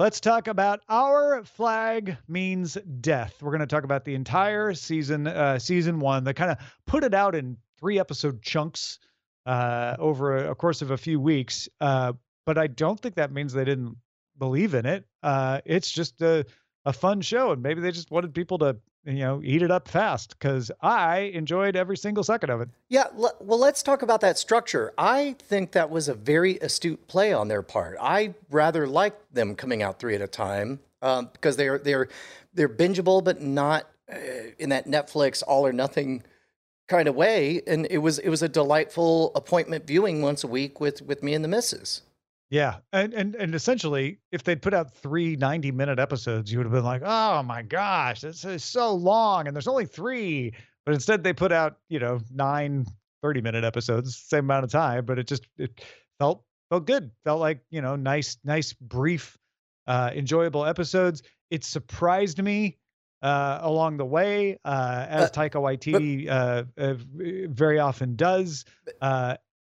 Let's talk about Our Flag Means Death. We're going to talk about the entire season, uh, season one. They kind of put it out in three episode chunks uh, over a, a, course of a few weeks. Uh, but I don't think that means they didn't believe in it. Uh, it's just a, a fun show, and maybe they just wanted people to you know eat it up fast because I enjoyed every single second of it. Yeah, l- well, let's talk about that structure. I think that was a very astute play on their part. I rather like them coming out three at a time um, because they're they're they're bingeable, but not uh, in that Netflix all or nothing kind of way. And it was it was a delightful appointment viewing once a week with with me and the missus. Yeah, and and and essentially, if they'd put out three 90 minute episodes, you would have been like, "Oh my gosh, this is so long," and there's only three. But instead, they put out you know nine 30 minute episodes, same amount of time, but it just it felt felt good, felt like you know nice nice brief, uh, enjoyable episodes. It surprised me uh, along the way, uh, as uh, Taika Waititi uh, uh, very often does.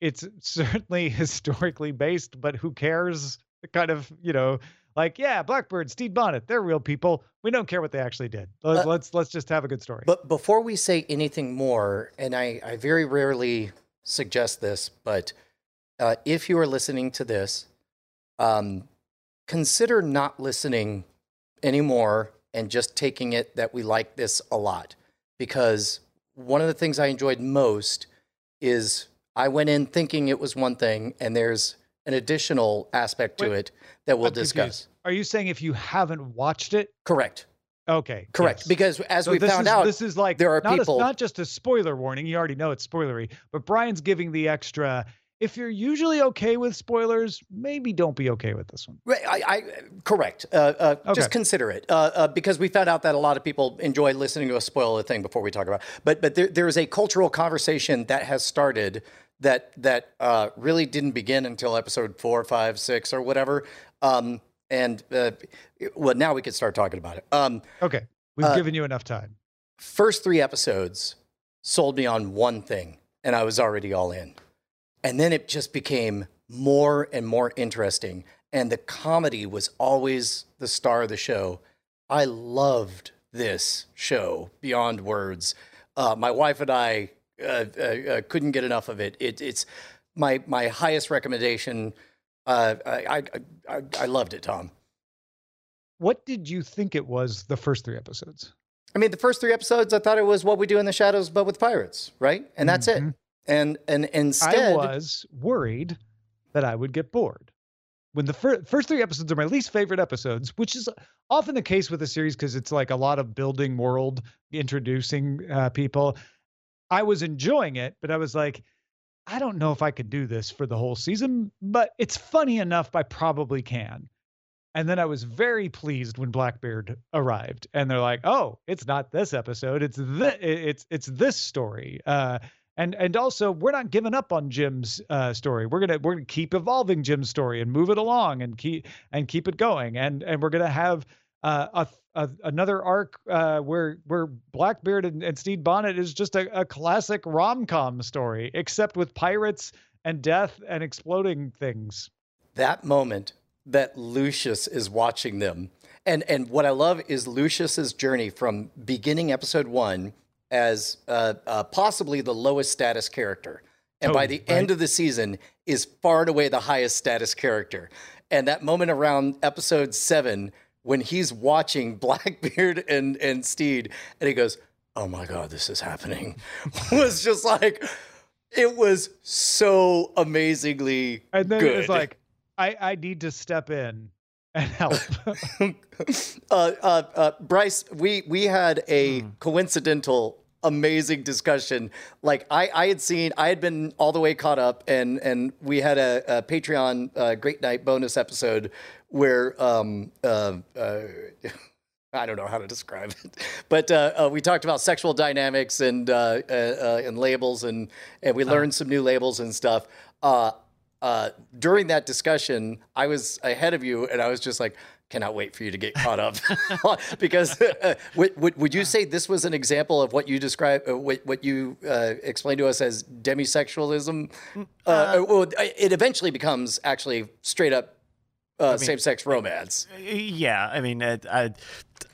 It's certainly historically based, but who cares? Kind of, you know, like yeah, Blackbeard, Stede Bonnet, they're real people. We don't care what they actually did. Let's uh, let's, let's just have a good story. But before we say anything more, and I I very rarely suggest this, but uh, if you are listening to this, um, consider not listening anymore and just taking it that we like this a lot, because one of the things I enjoyed most is I went in thinking it was one thing, and there's an additional aspect to Wait, it that we'll I'm discuss. Confused. Are you saying if you haven't watched it? Correct. Okay. Correct. Yes. Because as so we found is, out, this is like there are not people. A, not just a spoiler warning. You already know it's spoilery, but Brian's giving the extra if you're usually okay with spoilers, maybe don't be okay with this one. Right, I, I correct. Uh, uh, okay. Just consider it uh, uh, because we found out that a lot of people enjoy listening to a spoiler thing before we talk about. It. But but there, there is a cultural conversation that has started that that uh, really didn't begin until episode four, five, six, or whatever. Um, and uh, well, now we can start talking about it. Um, okay, we've given you enough time. First three episodes sold me on one thing, and I was already all in. And then it just became more and more interesting. And the comedy was always the star of the show. I loved this show beyond words. Uh, my wife and I uh, uh, uh couldn't get enough of it. it. It's my my highest recommendation. Uh, I, I, I I loved it, Tom. What did you think it was the first three episodes? I mean, the first three episodes, I thought it was what we do in the shadows, but with pirates, right? And that's mm-hmm. it. And and instead, I was worried that I would get bored. When the fir- first three episodes are my least favorite episodes, which is often the case with a series because it's like a lot of building world, introducing uh, people. I was enjoying it, but I was like, I don't know if I could do this for the whole season, but it's funny enough. I probably can. And then I was very pleased when Blackbeard arrived, and they're like, "Oh, it's not this episode; it's the it's it's this story." Uh, and and also we're not giving up on Jim's uh, story. We're gonna we're gonna keep evolving Jim's story and move it along and keep and keep it going. And and we're gonna have uh, a, a, another arc uh, where where Blackbeard and, and Stede Bonnet is just a, a classic rom com story, except with pirates and death and exploding things. That moment that Lucius is watching them. And and what I love is Lucius's journey from beginning episode one as uh, uh, possibly the lowest status character. And by the right. end of the season, is far and away the highest status character. And that moment around episode seven, when he's watching Blackbeard and, and Stede, and he goes, Oh my God, this is happening, was just like, it was so amazingly and then good. was like, I, I need to step in and help. uh, uh, uh, Bryce, we we had a mm. coincidental amazing discussion. Like I, I had seen, I had been all the way caught up, and and we had a, a Patreon uh, Great Night bonus episode where um uh, uh I don't know how to describe it, but uh, uh, we talked about sexual dynamics and uh, uh, uh and labels, and and we uh-huh. learned some new labels and stuff. During that discussion, I was ahead of you, and I was just like, cannot wait for you to get caught up because uh, would, would, would, you say this was an example of what you describe uh, what, what you uh, explained to us as demisexualism uh, uh, well, it eventually becomes actually straight up uh, same-sex romance. Yeah, I mean, I, I,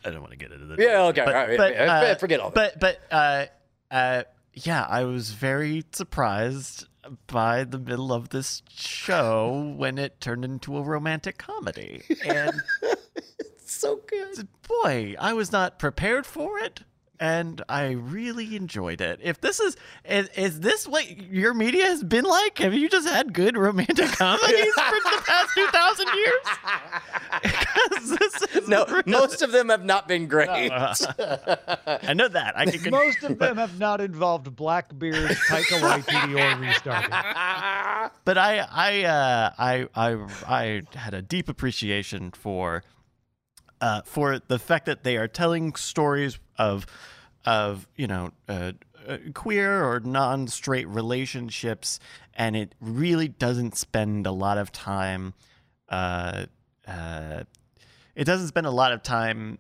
I don't want to get into the Yeah, okay, but, all right, but, yeah, uh, forget all that. But but uh, uh, yeah, I was very surprised by the middle of this show when it turned into a romantic comedy, and it's so good. boy, I was not prepared for it. And I really enjoyed it. If this is, is is this what your media has been like? Have you just had good romantic comedies for the past two thousand years? 'Cause this is No, really- most of them have not been great. I know that. I can. Most of them have not involved Blackbeard, Taika Waititi, or restarting. but I I uh, I I I had a deep appreciation for uh, for the fact that they are telling stories of of you know uh, uh, queer or non-straight relationships, and it really doesn't spend a lot of time. Uh, uh, it doesn't spend a lot of time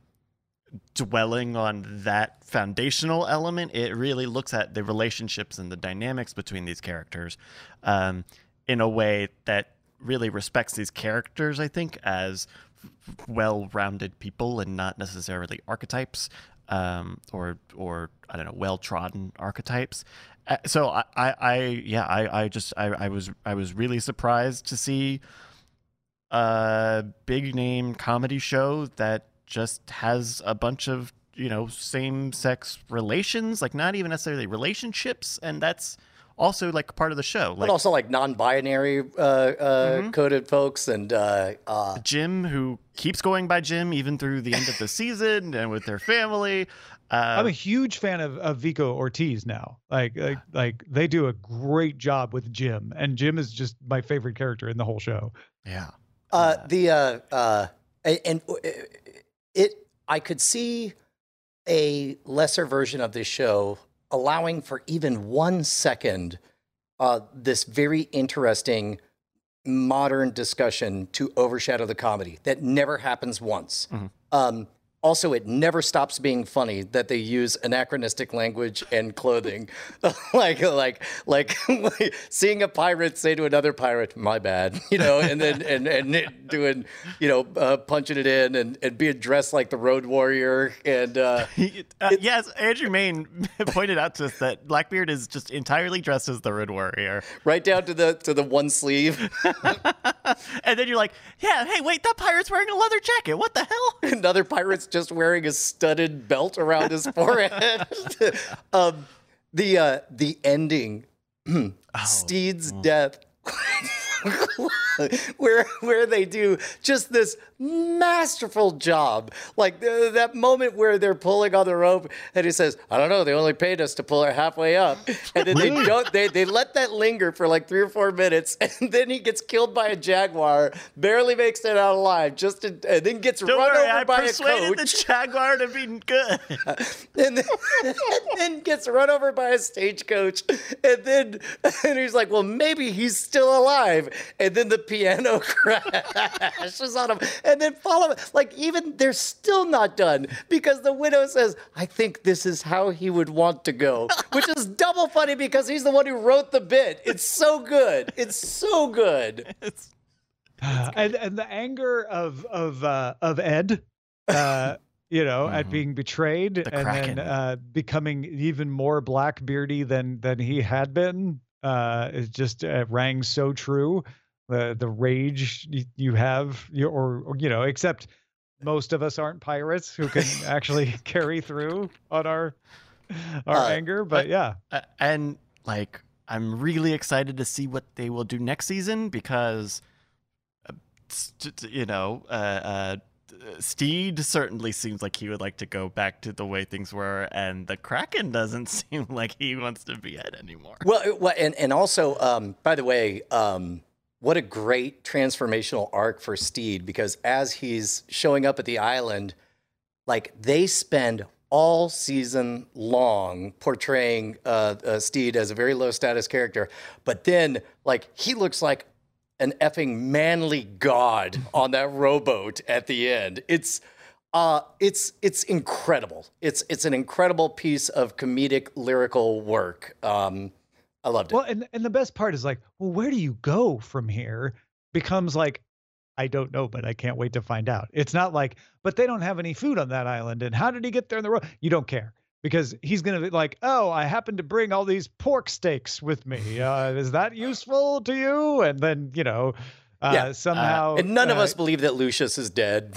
dwelling on that foundational element. It really looks at the relationships and the dynamics between these characters um, in a way that really respects these characters, I think, as well rounded people and not necessarily archetypes. Um, or, or I don't know, well-trodden archetypes. Uh, so I, I, I, yeah, I, I just, I, I was, I was really surprised to see a big name comedy show that just has a bunch of you know same sex relations like not even necessarily relationships and that's also like part of the show but also like non-binary uh, uh, coded folks and uh, uh, jim who keeps going by jim even through the end of the season and with their family. Uh, I'm a huge fan of, of Vico Ortiz now. Like, like, like they do a great job with Jim, and Jim is just my favorite character in the whole show. yeah. Uh, the uh, uh, and uh, it, I could see a lesser version of this show allowing for even one second uh, this very interesting modern discussion to overshadow the comedy that never happens once. Um, also, it never stops being funny that they use anachronistic language and clothing, like like like seeing a pirate say to another pirate, "My bad," you know, and then and and doing, you know, uh, punching it in and, and being dressed like the Road Warrior and uh, uh, yes andrew main pointed out to us that blackbeard is just entirely dressed as the road warrior right down to the to the one sleeve. and then you're like yeah hey wait that pirate's wearing a leather jacket. What the hell? Another pirate's just wearing a studded belt around his forehead. um, the uh, the ending, Stede's death, where where they do just this masterful job, like that moment where they're pulling on the rope, and he says, "I don't know, they only paid us to pull her halfway up," and then they don't they they let that linger for like three or four minutes, and then he gets killed by a jaguar, barely makes it out alive, just to, and then gets Don't run worry, over I by a persuaded coach. the Jaguar to be good. and then, and then gets run over by a stagecoach. And then and he's like, well, maybe he's still alive. And then the piano crashes on him. And then follow like even they're still not done because the widow says, I think this is how he would want to go. Which is double funny because he's the one who wrote the bit. It's so good. It's so good. and and the anger of of uh, of Ed, uh, you know, at Mhm. being betrayed and Kraken. then uh, becoming even more blackbeardy than than he had been, uh, is just uh, rang so true. The the rage you have, or, or you know, except most of us aren't pirates who can actually carry through on our our Uh, anger. But yeah, Uh, and like, I'm really excited to see what they will do next season because, uh, s- t- t- you know, uh, uh, Stede certainly seems like he would like to go back to the way things were, and the Kraken doesn't seem like he wants to be it anymore. Well, well and, and also, um, by the way, um, what a great transformational arc for Stede because as he's showing up at the island, like they spend all season long portraying uh, uh, Stede as a very low status character, but then like he looks like an effing manly god on that rowboat at the end. It's uh, it's it's incredible. It's it's an incredible piece of comedic lyrical work. Um, I loved it. Well, and and the best part is like, well, where do you go from here? Becomes like I don't know, but I can't wait to find out. It's not like, but they don't have any food on that island. And how did he get there in the road? You don't care because he's going to be like, oh, I happen to bring all these pork steaks with me. Uh, is that useful to you? And then, you know, uh, Yeah. somehow. and none of uh, us believe that Lucius is dead.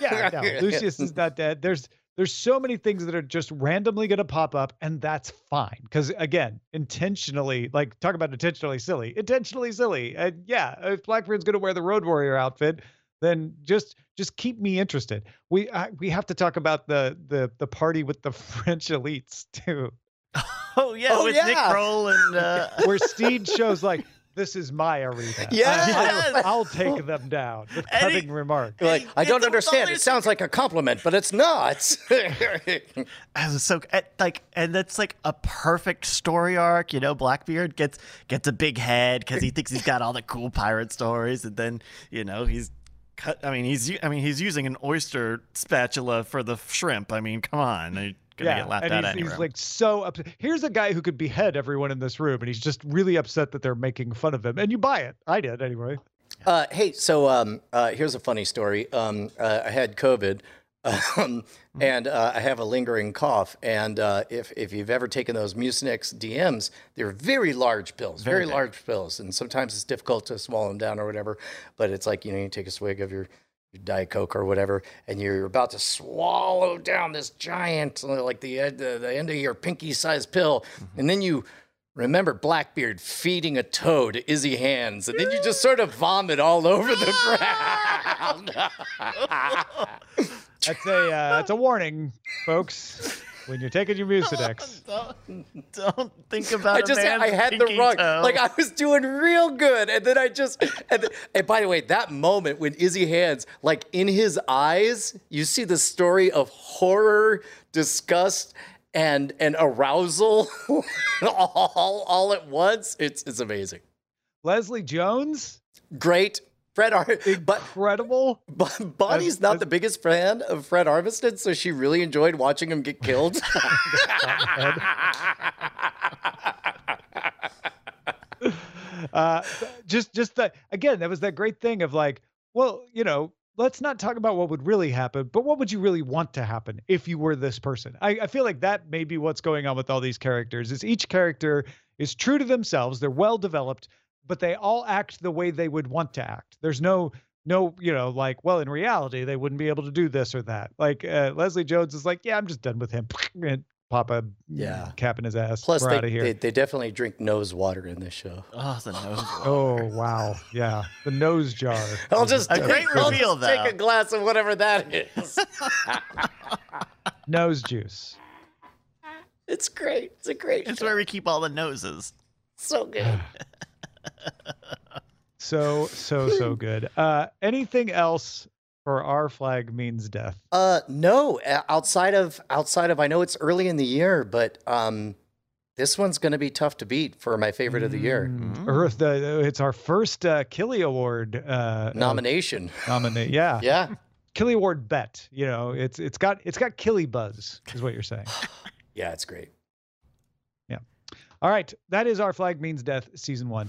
yeah, no, Lucius is not dead. There's there's so many things that are just randomly going to pop up, and that's fine. Because again, intentionally, like talk about intentionally silly, intentionally silly. And yeah, if Blackbeard's going to wear the Road Warrior outfit, then just just keep me interested. We I, we have to talk about the the the party with the French elites too, Oh yeah, Oh, with Nick yeah. Kroll and uh, where Stede shows like. This is my arena. Yes. I'll, I'll take them down with And he- cutting remarks. You're like, I don't understand. It sounds like a compliment, but it's not. I was so like, and that's like a perfect story arc. You know, Blackbeard gets gets a big head because he thinks he's got all the cool pirate stories, and then you know he's cut. I mean, he's u- I mean he's using an oyster spatula for the shrimp. I mean, come on, you're gonna get laughed and at he's, anyway. he's like so upset. Here's a guy who could behead everyone in this room, and he's just really upset that they're making fun of him. And you buy it. I did anyway. Uh, hey, so um, uh, here's a funny story. Um, uh, I had COVID, um, and uh, I have a lingering cough. And uh, if if you've ever taken those Mucinex DMs, they're very large pills, very, big. large pills, and sometimes it's difficult to swallow them down or whatever. But it's like you know, you take a swig of your. Diet Coke or whatever, and you're about to swallow down this giant, uh, like the end, the, the end of your pinky-sized pill, and then you remember Blackbeard feeding a toad to Izzy hands, and then you just sort of vomit all over the ground. That's a uh, that's a warning, folks. When you're taking your Mucinex, don't, don't think about. I just man's I had the pinky wrong toe. like I was doing real good, and then I just and, th- and by the way, that moment when Izzy hands like in his eyes, you see the story of horror, disgust. And, and arousal all, all at once. It's it's amazing. Leslie Jones, Great. Fred Ar- incredible. But Bonnie's As- not the biggest fan of Fred Armisen, so she really enjoyed watching him get killed. uh, just just that again, that was that great thing of like, well, you know, let's not talk about what would really happen, but what would you really want to happen if you were this person? I, I feel like that may be what's going on with all these characters. Is each character is true to themselves, they're well developed, but they all act the way they would want to act. There's no no, you know, like, well, in reality, they wouldn't be able to do this or that. Like uh, Leslie Jones is like, yeah, I'm just done with him. And pop a Yeah. cap in his ass. Plus, We're they, out of here. they they definitely drink nose water in this show. oh, the nose. Oh wow, yeah, the nose jar. I'll just A great I'll reveal, just take a glass of whatever that is. nose juice. it's great. It's a great. It's show. where we keep all the noses. so good. So so so good. Uh, anything else for our flag means death? Uh, no. uh, Outside of outside of, I know it's early in the year, but um, this one's going to be tough to beat for my favorite of the year Mm, Earth. The, it's our first uh, Killy Award uh, nomination. nominate. Yeah, Yeah. Killy Award bet. You know, it's it's got it's got Killy buzz, is what you're saying. Yeah, it's great. All right, that is our flag means death season one.